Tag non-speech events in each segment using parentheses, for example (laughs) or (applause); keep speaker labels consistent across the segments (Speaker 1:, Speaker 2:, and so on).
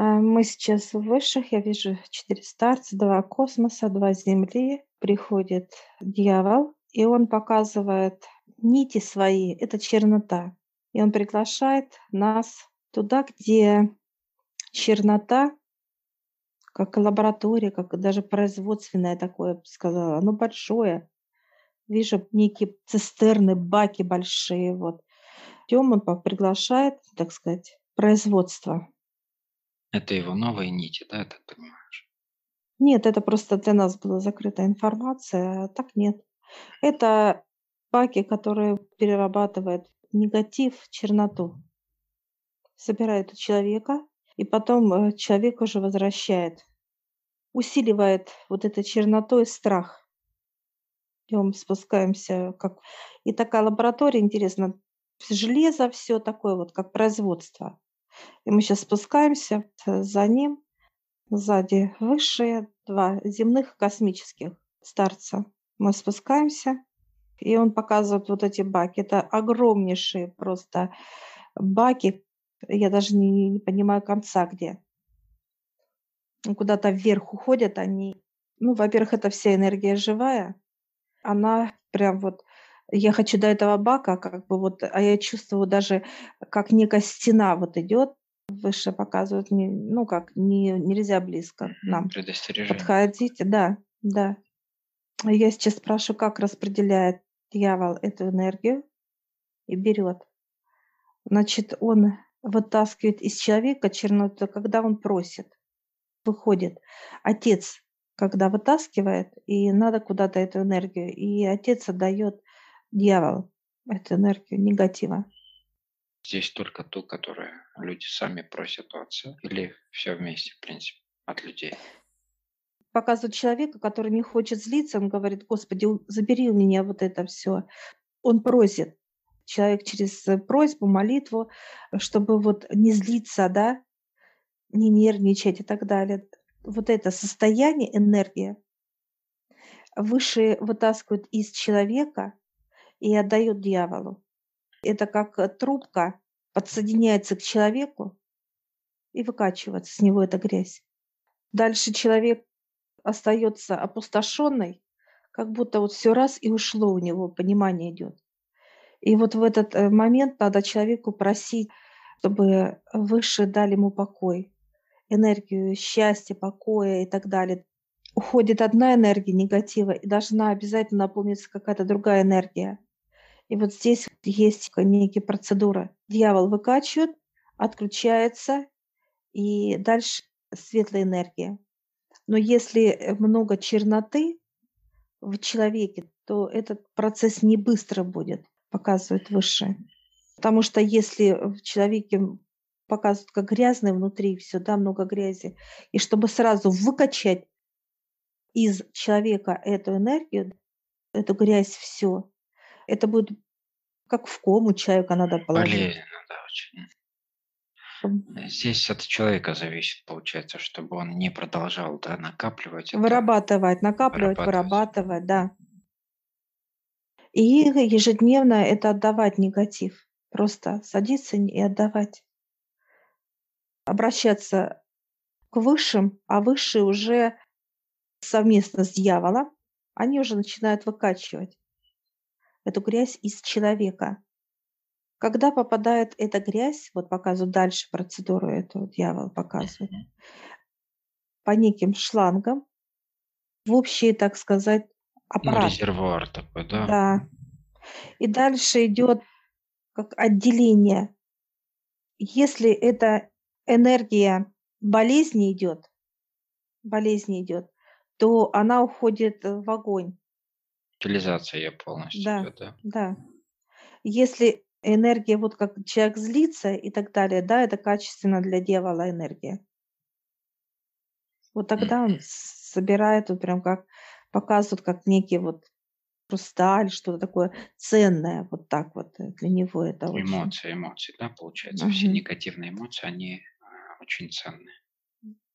Speaker 1: А, мы сейчас в высших. Я вижу 4 старца, 2 космоса, 2 земли. Приходит дьявол, и он показывает нити свои. Это чернота. И он приглашает нас туда, где чернота, как лаборатория, как даже производственное такое, я бы сказала, оно большое. Вижу некие цистерны, баки большие. Вот. Он приглашает, так сказать, производство.
Speaker 2: Это его новые нити, да, ты понимаешь?
Speaker 1: Нет, это просто для нас была закрытая информация, а так нет. Это баки, которые перерабатывают негатив черноту. Собирает у человека, и потом э, человек уже возвращает. Усиливает вот это черноту и страх. Идем, спускаемся. Как... И такая лаборатория, интересно, железо все такое, вот как производство. И мы сейчас спускаемся за ним. Сзади высшие, два земных космических старца. Мы спускаемся, и он показывает вот эти баки. Это огромнейшие просто баки. Я даже не, не понимаю конца где. Куда-то вверх уходят они. Ну, во-первых, это вся энергия живая. Она прям вот я хочу до этого бака, как бы вот, а я чувствую даже, как некая стена вот идет, выше показывают, не, ну как, не, нельзя близко нам подходить. Да, да. Я сейчас спрашиваю, как распределяет дьявол эту энергию и берет. Значит, он вытаскивает из человека черноту, когда он просит, выходит. Отец, когда вытаскивает, и надо куда-то эту энергию, и отец отдает дьявол, эту энергию негатива.
Speaker 2: Здесь только ту, которую люди сами просят у отца, или все вместе, в принципе, от людей?
Speaker 1: Показывает человека, который не хочет злиться, он говорит, Господи, забери у меня вот это все. Он просит. Человек через просьбу, молитву, чтобы вот не злиться, да, не нервничать и так далее. Вот это состояние, энергия, выше вытаскивают из человека и отдают дьяволу. Это как э, трубка подсоединяется к человеку и выкачивается с него эта грязь. Дальше человек остается опустошенный, как будто вот все раз и ушло у него, понимание идет. И вот в этот э, момент надо человеку просить, чтобы выше дали ему покой, энергию счастья, покоя и так далее. Уходит одна энергия негатива, и должна обязательно наполниться какая-то другая энергия. И вот здесь есть некие процедуры. Дьявол выкачивает, отключается, и дальше светлая энергия. Но если много черноты в человеке, то этот процесс не быстро будет, показывает выше. Потому что если в человеке показывают как грязное внутри все, да, много грязи, и чтобы сразу выкачать из человека эту энергию, эту грязь, все, это будет как в кому человека надо положить.
Speaker 2: Болезненно, да, очень. Здесь от человека зависит, получается, чтобы он не продолжал да, накапливать.
Speaker 1: Вырабатывать, накапливать, вырабатывать, вырабатывать да. И ежедневно это отдавать негатив. Просто садиться и отдавать. Обращаться к высшим, а высшие уже совместно с дьяволом, они уже начинают выкачивать эту грязь из человека. Когда попадает эта грязь, вот показываю дальше процедуру эту, дьявол показывает, по неким шлангам в общий, так сказать, ну, аппарат.
Speaker 2: Ну, резервуар такой, да?
Speaker 1: Да. И дальше идет как отделение. Если эта энергия болезни идет, болезни идет, то она уходит в огонь.
Speaker 2: Утилизация ее полностью
Speaker 1: Да,
Speaker 2: идет, да?
Speaker 1: да. Если энергия, вот как человек злится и так далее, да, это качественно для дьявола энергия. Вот тогда он (laughs) собирает, вот прям как показывают, как некий вот хрусталь, что-то такое ценное, вот так вот э, для него это очень.
Speaker 2: Эмоции, эмоции, да, получается. Все
Speaker 1: Мгм.
Speaker 2: негативные эмоции, они а, очень ценные.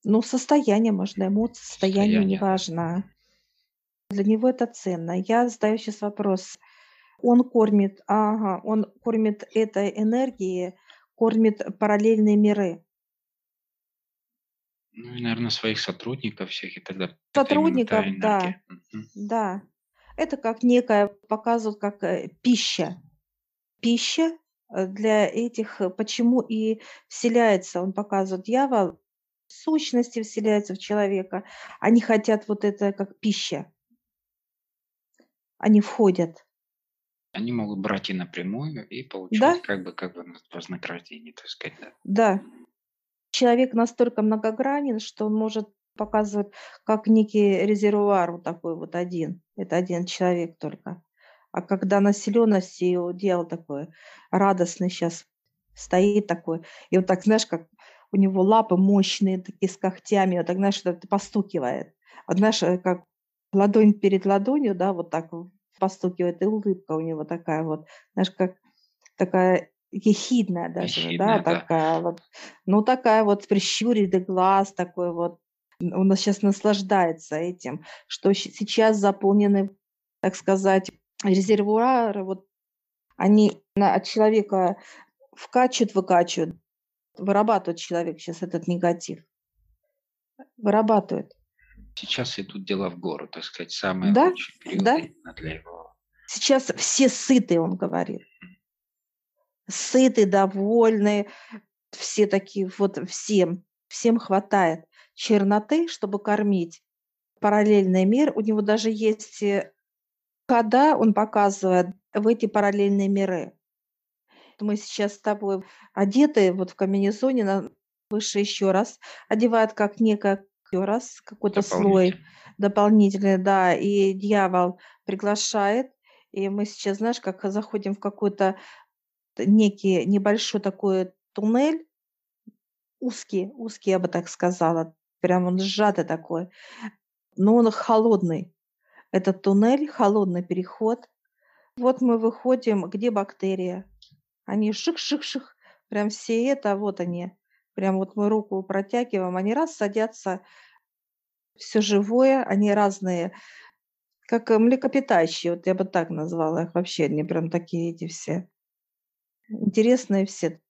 Speaker 1: Ну, состояние можно, эмоции, состояние,
Speaker 2: Состояние,
Speaker 1: неважно. Для него это ценно. Я задаю сейчас вопрос. Он кормит, ага, он кормит этой энергией, кормит параллельные миры.
Speaker 2: Ну и, наверно, своих сотрудников всех, и тогда
Speaker 1: Сотрудников, да.
Speaker 2: Мгм.
Speaker 1: да. Это как некая показывают как, э, пища. Пища, э, для этих, э, почему и вселяется, он показывает, дьявол, сущности вселяются в человека. Они хотят вот это как пища. Они входят.
Speaker 2: Они могут брать и напрямую, и
Speaker 1: Да.
Speaker 2: получать как бы как бы на вознаграждение, так сказать, да.
Speaker 1: Да. Человек настолько многогранен, что он может показывать как некий резервуар вот такой вот один. Это один человек только. А когда населенность, и дьявол такой радостный щас стоит такой, и вот так, знаешь, как у него лапы мощные такие с когтями, вот так, знаешь, вот это постукивает. Вот знаешь, э, как ладонь перед ладонью, да, вот так постукивает, и улыбка у него такая вот, знаешь, как такая ехидная даже, да,
Speaker 2: Ехидная, да.
Speaker 1: такая вот. Ну, такая вот прищуренный глаз такой вот. Он щас наслаждается этим, что сейчас заполнены, так сказать, резервуары, вот они от человека вкачивают, выкачивают, вырабатывает человек щас этот негатив. Вырабатывает.
Speaker 2: Сейчас идут дела в гору, так сказать, самые
Speaker 1: Да,
Speaker 2: лучшие
Speaker 1: да.
Speaker 2: именно для его
Speaker 1: Сейчас все сыты, он говорит. Сыты, довольны, все такие вот, всем, всем хватает черноты, чтобы кормить. Параллельный мир, у него даже есть, э, хода, он показывает в эти параллельные миры. Мы сейчас с тобой одеты вот в комбинезоне, на выше еще раз одевают как некое раз какой-то слой дополнительный, да, и дьявол приглашает. И мы сейчас, знаешь, как заходим в какой-то некий небольшой такой туннель. Узкий узкий, я бы так сказала. Прям он сжатый такой, но он холодный. Этот туннель, холодный переход. Вот мы выходим, где бактерия. Они ших-ших-ших, прям все это, вот они. Прям вот мы руку протягиваем, они раз садятся. Всё живое, они разные, как, э, млекопитающие, вот я бы так назвала их. Вообще они прям такие эти все интересные все.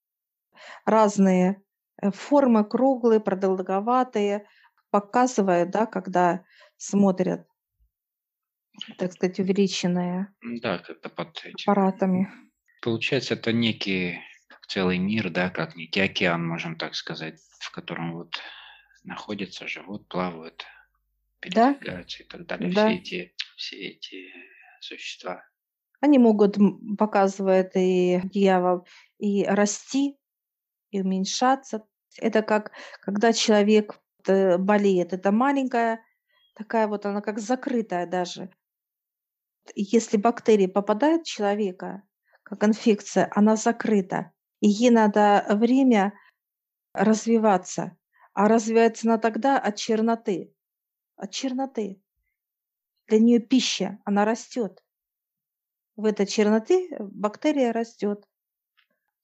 Speaker 1: Разные, э, формы, круглые, продолговатые. Показывает, да, когда смотрят. Так сказать, увеличенные
Speaker 2: М-да, как-то под этим
Speaker 1: аппаратами.
Speaker 2: Получается, это некий как целый мир, да, как некий океан, можем так сказать, в котором вот находятся, живут, плавают,
Speaker 1: Да.
Speaker 2: передвигаются и так далее. Все
Speaker 1: Да.
Speaker 2: эти все эти существа.
Speaker 1: Они могут, показывает и дьявол, и расти, и уменьшаться. Это как когда человек т болеет. Это маленькая такая вот, она как закрытая даже. Если бактерия попадает в человека, как инфекция, она закрыта. И ей надо время развиваться. А развивается она тогда от черноты. От черноты. Для неё пища, она растет. В этой черноты, э, бактерия растет.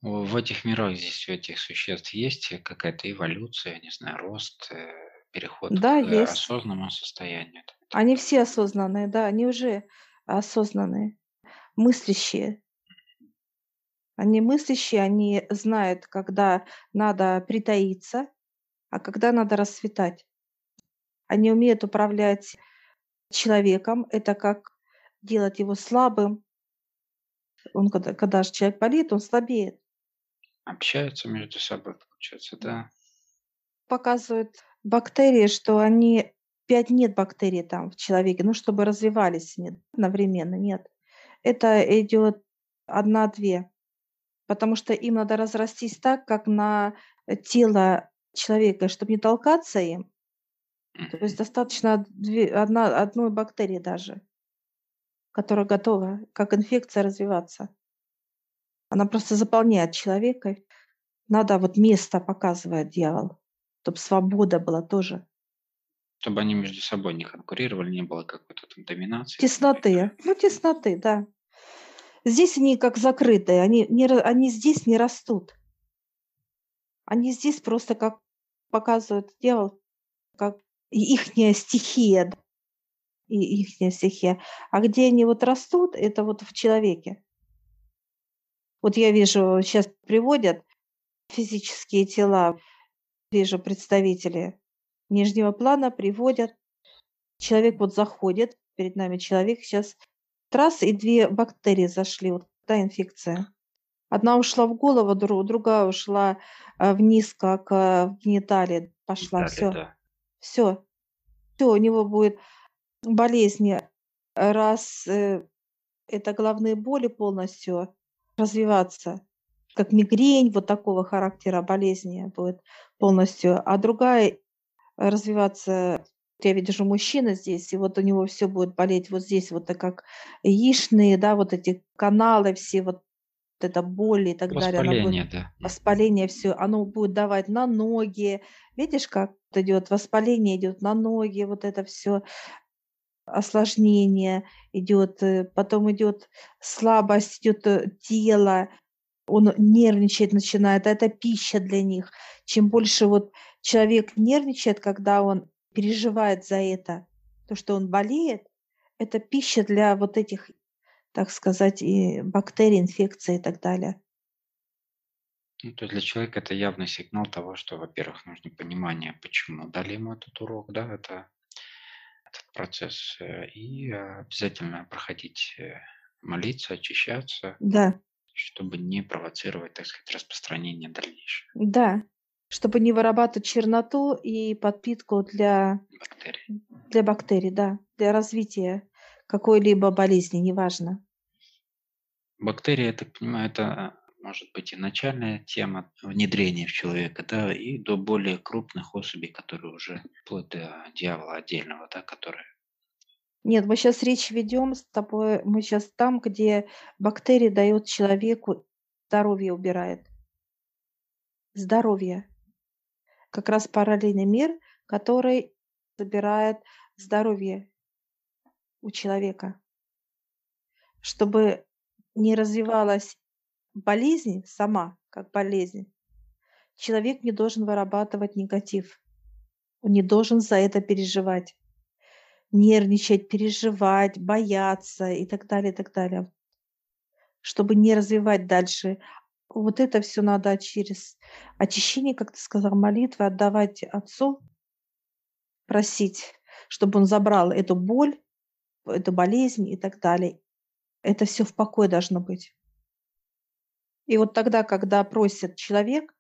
Speaker 2: В этих мирах, здесь у этих существ есть, э, какая-то эволюция, не знаю, рост, э, переход
Speaker 1: Да,
Speaker 2: к
Speaker 1: есть.
Speaker 2: осознанному состоянию
Speaker 1: Они все осознанные, да, они уже осознанные, мыслящие. Они мыслящие, они знают, когда надо притаиться, а когда надо расцветать. Они умеют управлять человеком. Это как делать его слабым. Он когда когда ж человек болеет, он слабеет.
Speaker 2: Общаются между собой, получается, да?
Speaker 1: Показывают бактерии, что они 5 нет бактерий там в человеке, ну, чтобы развивались они одновременно, нет. Это идёт 1-2, потому что им надо разрастись так, как на, э, тело человека, чтоб не толкаться им. То есть достаточно 2, 1 1 бактерии даже, которая готова, как инфекция, развиваться. Она просто заполняет человека. Надо вот место, показывает дьявол, чтоб свобода была тоже.
Speaker 2: Чтобы они между собой не конкурировали, не было какой-то там доминации
Speaker 1: Тесноты, ну, тесноты, да. Здесь они как закрытые, они не они здесь не растут. Они здесь просто как показывает дьявол, как ихняя стихия, и ихняя стихия. А где они вот растут- это вот в человеке. Вот я вижу, щас приводят физические тела, вижу представителей. нижнего плана приводят. Человек вот заходит, перед нами человек сейчас трасс, и две бактерии зашли, вот та инфекция. Одна ушла в голову, другая ушла э, вниз, как э, в гениталии пошла. Все,
Speaker 2: да.
Speaker 1: все, все, у него будет болезни. Раз э, это головные боли полностью развиваться, как мигрень вот такого характера болезни будет полностью, а другая развиваться я вижу мужчина здесь, и вот у него все будет болеть вот здесь, вот так как яичные, да, вот эти каналы все, вот эта боль и так далее, она будет,
Speaker 2: Воспаление, да.
Speaker 1: воспаление все, оно будет давать на ноги. Видишь, как идет воспаление идет на ноги, вот это все осложнение идет, э, потом идет слабость, идет э, тело, он нервничает начинает, а это пища для них. Чем больше вот человек нервничает, когда он переживает за это, то, что он болеет, это пища для вот этих, так сказать, и бактерий, инфекций и так далее.
Speaker 2: Ну, то есть для человека это явный сигнал того, что, во-первых, нужно понимание, почему дали ему этот урок, да, это этот процесс, э, и обязательно проходить, э, молиться, очищаться,
Speaker 1: Да,
Speaker 2: чтобы не провоцировать, так сказать, распространение дальнейшее.
Speaker 1: Да, чтобы не вырабатывать черноту и подпитку для,
Speaker 2: бактерий.
Speaker 1: для бактерий, да, для развития какой-либо болезни, неважно.
Speaker 2: Бактерии, я так понимаю, это может быть и начальная тема внедрения в человека, да, и до более крупных особей, которые уже вплоть до дьявола отдельного, да, которые
Speaker 1: Нет, мы сейчас речь ведем с тобой, мы сейчас там, где бактерии дают человеку здоровье убирает. Здоровье. Как раз параллельный мир, который забирает здоровье у человека. Чтобы не развивалась болезнь сама, как болезнь, человек не должен вырабатывать негатив. Он не должен за это переживать, нервничать, переживать, бояться и так далее, и так далее. Чтобы не развивать дальше. Вот это все надо через очищение, как ты сказал, молитвы отдавать Отцу, просить, чтобы Он забрал эту боль, эту болезнь и так далее. Это все в покое должно быть. И вот тогда, когда просит человек,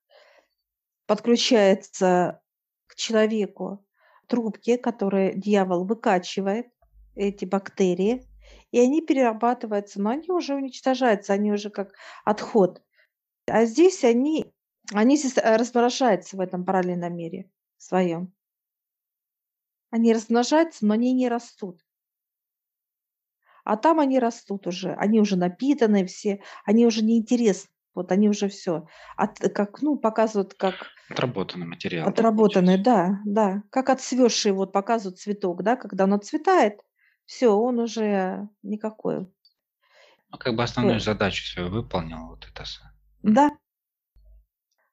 Speaker 1: подключается к человеку трубки, которые дьявол выкачивает, эти бактерии, и они перерабатываются, но они уже уничтожаются, они уже как отход. А здесь они, они э, размножаются в этом параллельном мире своем. Они размножаются, но они не растут. А там они растут уже, они уже напитаны все, они уже неинтересны. Вот они уже все, от, как, ну, показывают, как
Speaker 2: отработанный материал. получается.
Speaker 1: да, да, как отцвевший, вот показывают цветок, да, когда он отцветает, все, он уже никакой.
Speaker 2: Ну, как бы основную
Speaker 1: Вот.
Speaker 2: задачу свою выполнил вот это.
Speaker 1: Да,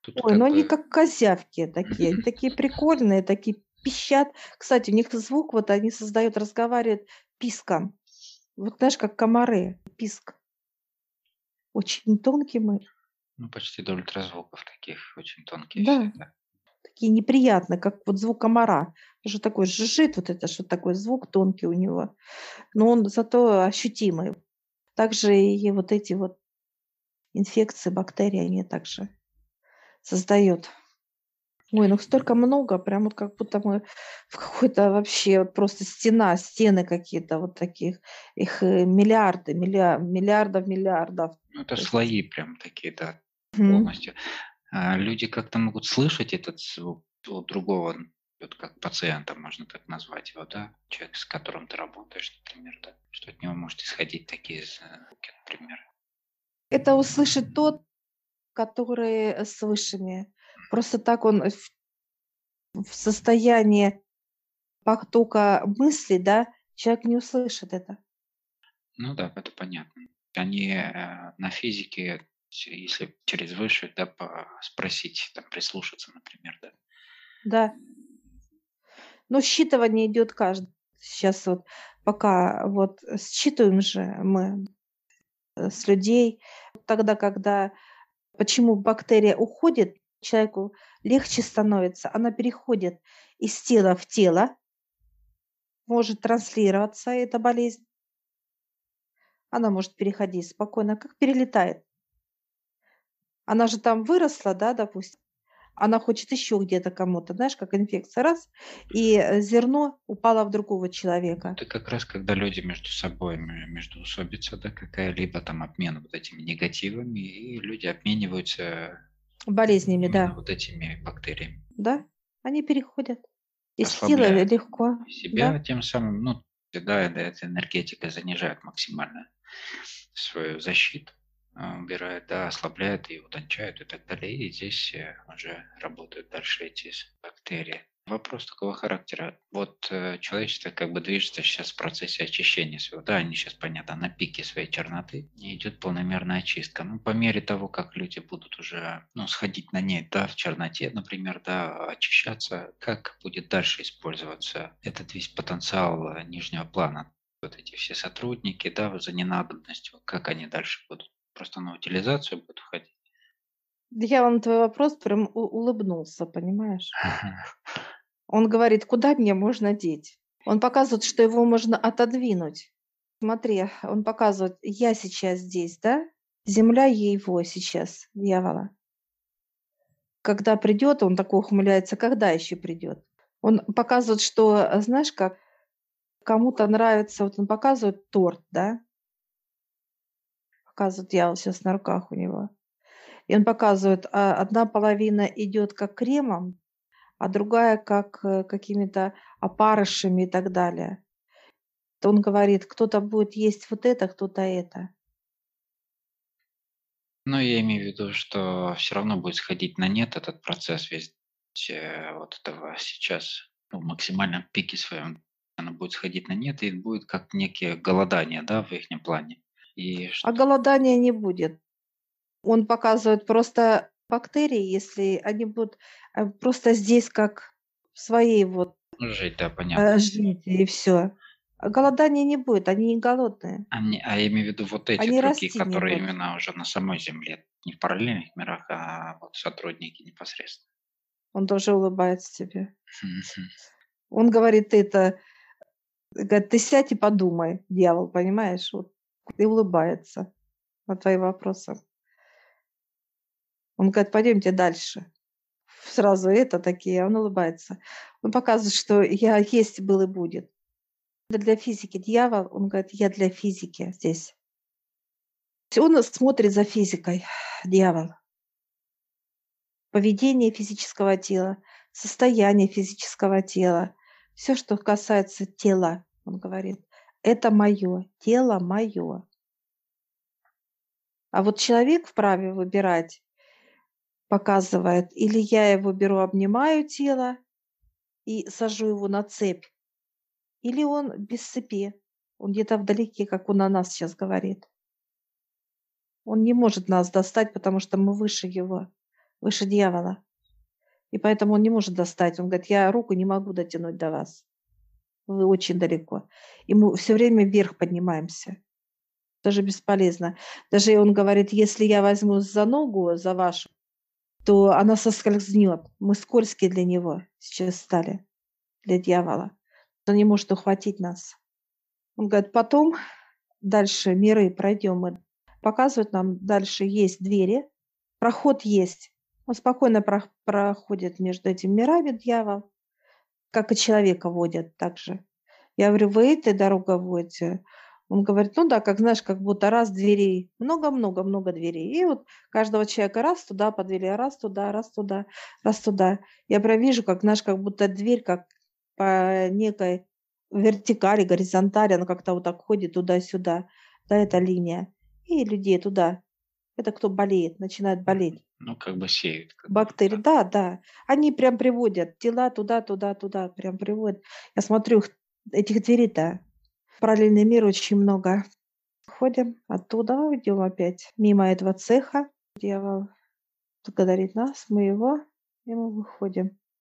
Speaker 2: Тут
Speaker 1: ой,
Speaker 2: как
Speaker 1: ну они как козявки такие, они такие прикольные, такие пищат. Кстати, у них звук, вот они создают, разговаривают писком. Вот знаешь, как комары, писк. Очень тонкий мы,
Speaker 2: ну, почти до ультразвуков таких, очень тонкие
Speaker 1: да,
Speaker 2: все, да.
Speaker 1: такие неприятные, как вот звук комара. Уже такой жужжит, вот это, что такой звук тонкий у него. Но он зато ощутимый. Также и вот эти вот инфекции, бактерии, они также создают. Ой, ну столько много, прям вот как будто мы в какой-то вообще просто стена, стены какие-то вот таких. Их э, миллиарды, миллиа- миллиардов, миллиардов.
Speaker 2: Ну, это слои прям такие, да, полностью. А люди как-то могут слышать этот звук у другого, вот как пациента, можно так назвать его, да, человек, с которым ты работаешь, например, да, что от него может исходить такие звуки, например.
Speaker 1: Это услышит тот, который с высшими. Просто так он в, в состоянии потока мысли, да, человек не услышит это.
Speaker 2: Ну да, это понятно. Они э, на физике, если через высших, да, спросить, там, прислушаться, например, да.
Speaker 1: Да. Но считывание идет каждый. Сейчас вот пока вот считываем же мы э, с людей. Тогда, когда почему бактерия уходит, человеку легче становится, она переходит из тела в тело, может транслироваться эта болезнь. Она может переходить спокойно, как перелетает. Она же там выросла, да, допустим. Она хочет еще где-то кому-то, знаешь, как инфекция, раз, и э, зерно упало в другого человека.
Speaker 2: Это как раз когда люди между собой, между усобица, да, какая-либо там обмен вот этими негативами, и люди обмениваются
Speaker 1: болезнями, да.
Speaker 2: Вот этими бактериями.
Speaker 1: Да, они переходят. Из тела легко.
Speaker 2: Себя да? тем самым, ну, да, эта энергетика занижает максимально свою защиту, а, убирает, да, ослабляет и утончает и так далее. И здесь э, уже работают дальше эти бактерии. Вопрос такого характера. Вот э, человечество как бы движется сейчас в процессе очищения своего. Да, они сейчас, понятно, на пике своей черноты. И идет полномерная очистка. Ну, по мере того, как люди будут уже, ну, сходить на ней, да, в черноте, например, да, очищаться, как будет дальше использоваться этот весь потенциал э, нижнего плана? Вот эти все сотрудники, да, за ненадобностью, как они дальше будут? Просто на утилизацию будут уходить?
Speaker 1: Я вам твой вопрос прям улыбнулся, понимаешь? Он говорит, куда мне можно деть? Он показывает, что его можно отодвинуть. Смотри, он показывает, я сейчас здесь, да? Земля его сейчас, дьявола. Когда придет, он такой ухмыляется, когда еще придет? Он показывает, что, знаешь, как кому-то нравится, вот он показывает торт, да? Показывает дьявол сейчас на руках у него. И он показывает, а одна половина идет как кремом, а другая как э, какими-то опарышами и так далее. Он говорит, кто-то будет есть вот это, кто-то это.
Speaker 2: Ну, я имею в виду, что все равно будет сходить на нет этот процесс весь э, вот этого сейчас ну, в максимальном пике своем. Оно будет сходить на нет и будет как некие голодания, да, в их плане.
Speaker 1: И А голодания не будет. Он показывает просто бактерии, если они будут э, просто здесь как в своей вот
Speaker 2: Жить, да, понятно.
Speaker 1: э, жить и все. Голодания не будет, они не голодные.
Speaker 2: Они, а я имею в виду вот эти
Speaker 1: Они
Speaker 2: другие, которые именно уже на самой Земле, не в параллельных мирах, а вот сотрудники непосредственно.
Speaker 1: Он тоже улыбается тебе. Он говорит это, говорит, ты сядь и подумай, дьявол, понимаешь? Вот, и улыбается на твои вопросы. Он говорит, пойдемте дальше. Сразу это такие, он улыбается. Он показывает, что я есть был и будет. Это для физики дьявол, он говорит, я для физики здесь. Он смотрит за физикой, дьявол. Поведение физического тела, состояние физического тела, все, что касается тела, он говорит, это мое, тело мое. А вот человек вправе выбирать, показывает, или я его беру, обнимаю тело и сажу его на цепь, или он без цепи, он где-то вдалеке, как он о нас сейчас говорит. Он не может нас достать, потому что мы выше его, выше дьявола. И поэтому он не может достать. Он говорит, я руку не могу дотянуть до вас. Вы очень далеко. И мы все время вверх поднимаемся. Даже бесполезно. Даже он говорит, если я возьму за ногу, за вашу, то она соскользнет. Мы скользкие для него сейчас стали, для дьявола. Он не может ухватить нас. Он говорит, потом дальше миры пройдем мы. Показывают нам, дальше есть двери, проход есть. Он спокойно про- проходит между этими мирами, дьявол, как и человека водят также. Я говорю, вы этой дорогой водите? Он говорит, ну да, как знаешь, как будто раз дверей, много-много-много дверей. И вот каждого человека раз туда подвели, раз туда, раз туда, раз туда. Я прям вижу, как, знаешь, как будто дверь, как по некой вертикали, горизонтали, она как-то вот так ходит туда-сюда. Да, эта линия. И людей туда. Это кто болеет, начинает болеть.
Speaker 2: Ну, как бы сеют. Как
Speaker 1: Бактерии, да, да. Они прям приводят тела туда, туда, туда, прям приводят. Я смотрю, этих дверей-то Параллельный мир очень много. Ходим оттуда, идем опять мимо этого цеха. Дьявол благодарит нас, мы его, и мы выходим.